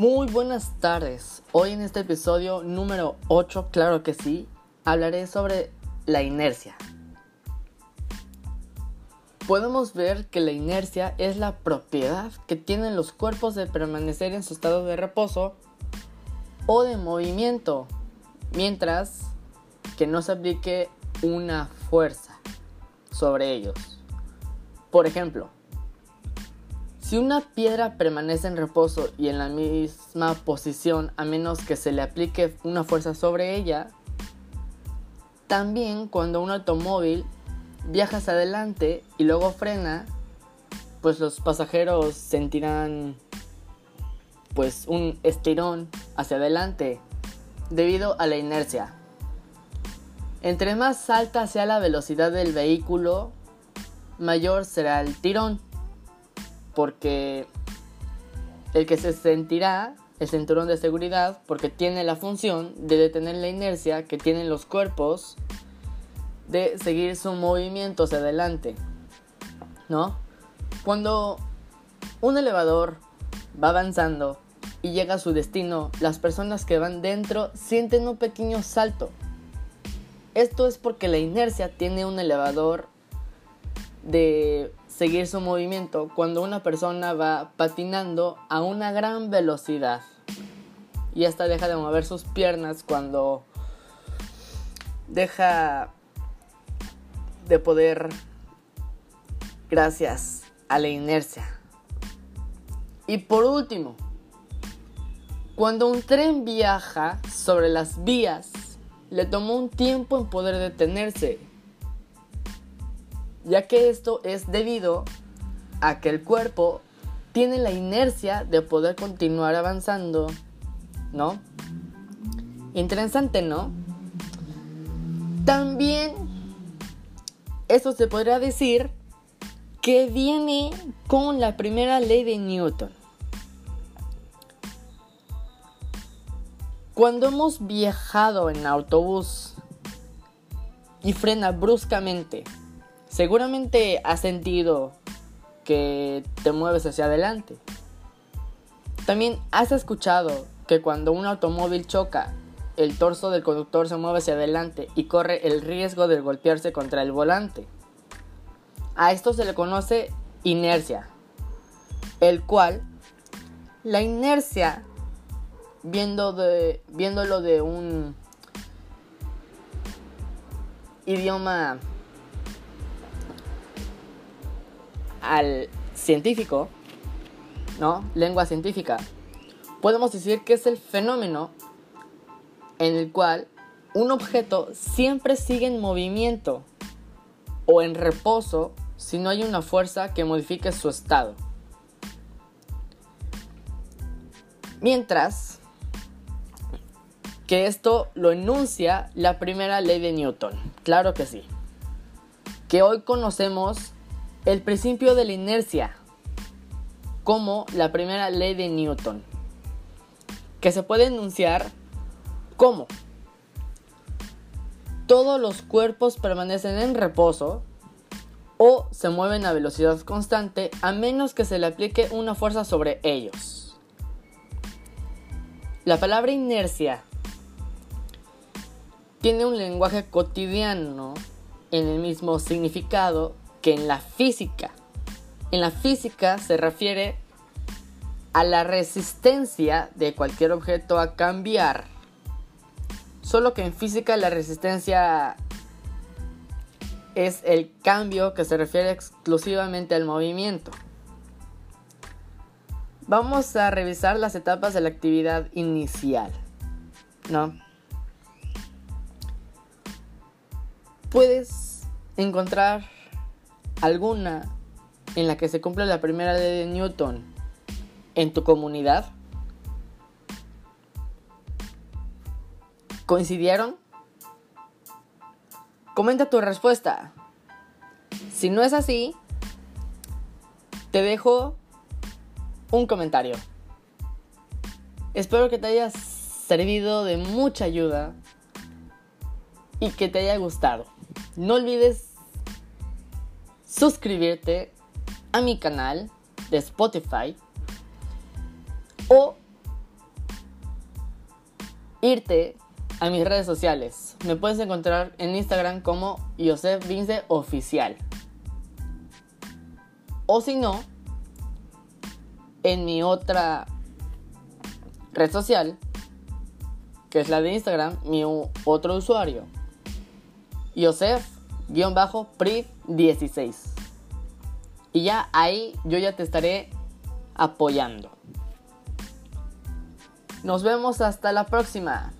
Muy buenas tardes. Hoy en este episodio número 8, claro que sí, hablaré sobre la inercia. Podemos ver que la inercia es la propiedad que tienen los cuerpos de permanecer en su estado de reposo o de movimiento, mientras que no se aplique una fuerza sobre ellos. Por ejemplo, si una piedra permanece en reposo y en la misma posición a menos que se le aplique una fuerza sobre ella, también cuando un automóvil viaja hacia adelante y luego frena, pues los pasajeros sentirán pues un estirón hacia adelante debido a la inercia. Entre más alta sea la velocidad del vehículo, mayor será el tirón porque el que se sentirá el cinturón de seguridad porque tiene la función de detener la inercia que tienen los cuerpos de seguir su movimiento hacia adelante. ¿No? Cuando un elevador va avanzando y llega a su destino, las personas que van dentro sienten un pequeño salto. Esto es porque la inercia tiene un elevador de seguir su movimiento cuando una persona va patinando a una gran velocidad. Y hasta deja de mover sus piernas cuando deja de poder gracias a la inercia. Y por último, cuando un tren viaja sobre las vías, le tomó un tiempo en poder detenerse ya que esto es debido a que el cuerpo tiene la inercia de poder continuar avanzando, ¿no? Interesante, ¿no? También eso se podría decir que viene con la primera ley de Newton. Cuando hemos viajado en autobús y frena bruscamente Seguramente has sentido que te mueves hacia adelante. También has escuchado que cuando un automóvil choca, el torso del conductor se mueve hacia adelante y corre el riesgo de golpearse contra el volante. A esto se le conoce inercia, el cual la inercia, viendo de, viéndolo de un idioma al científico, ¿no? Lengua científica, podemos decir que es el fenómeno en el cual un objeto siempre sigue en movimiento o en reposo si no hay una fuerza que modifique su estado. Mientras que esto lo enuncia la primera ley de Newton, claro que sí, que hoy conocemos el principio de la inercia, como la primera ley de Newton, que se puede enunciar como todos los cuerpos permanecen en reposo o se mueven a velocidad constante a menos que se le aplique una fuerza sobre ellos. La palabra inercia tiene un lenguaje cotidiano en el mismo significado que en la física. En la física se refiere a la resistencia de cualquier objeto a cambiar. Solo que en física la resistencia es el cambio que se refiere exclusivamente al movimiento. Vamos a revisar las etapas de la actividad inicial. ¿No? Puedes encontrar alguna en la que se cumple la primera ley de Newton en tu comunidad? ¿Coincidieron? Comenta tu respuesta. Si no es así, te dejo un comentario. Espero que te haya servido de mucha ayuda y que te haya gustado. No olvides suscribirte a mi canal de Spotify o irte a mis redes sociales. Me puedes encontrar en Instagram como Joseph Vince Oficial. O si no, en mi otra red social, que es la de Instagram, mi otro usuario, Joseph-Pri16. Y ya ahí yo ya te estaré apoyando. Nos vemos hasta la próxima.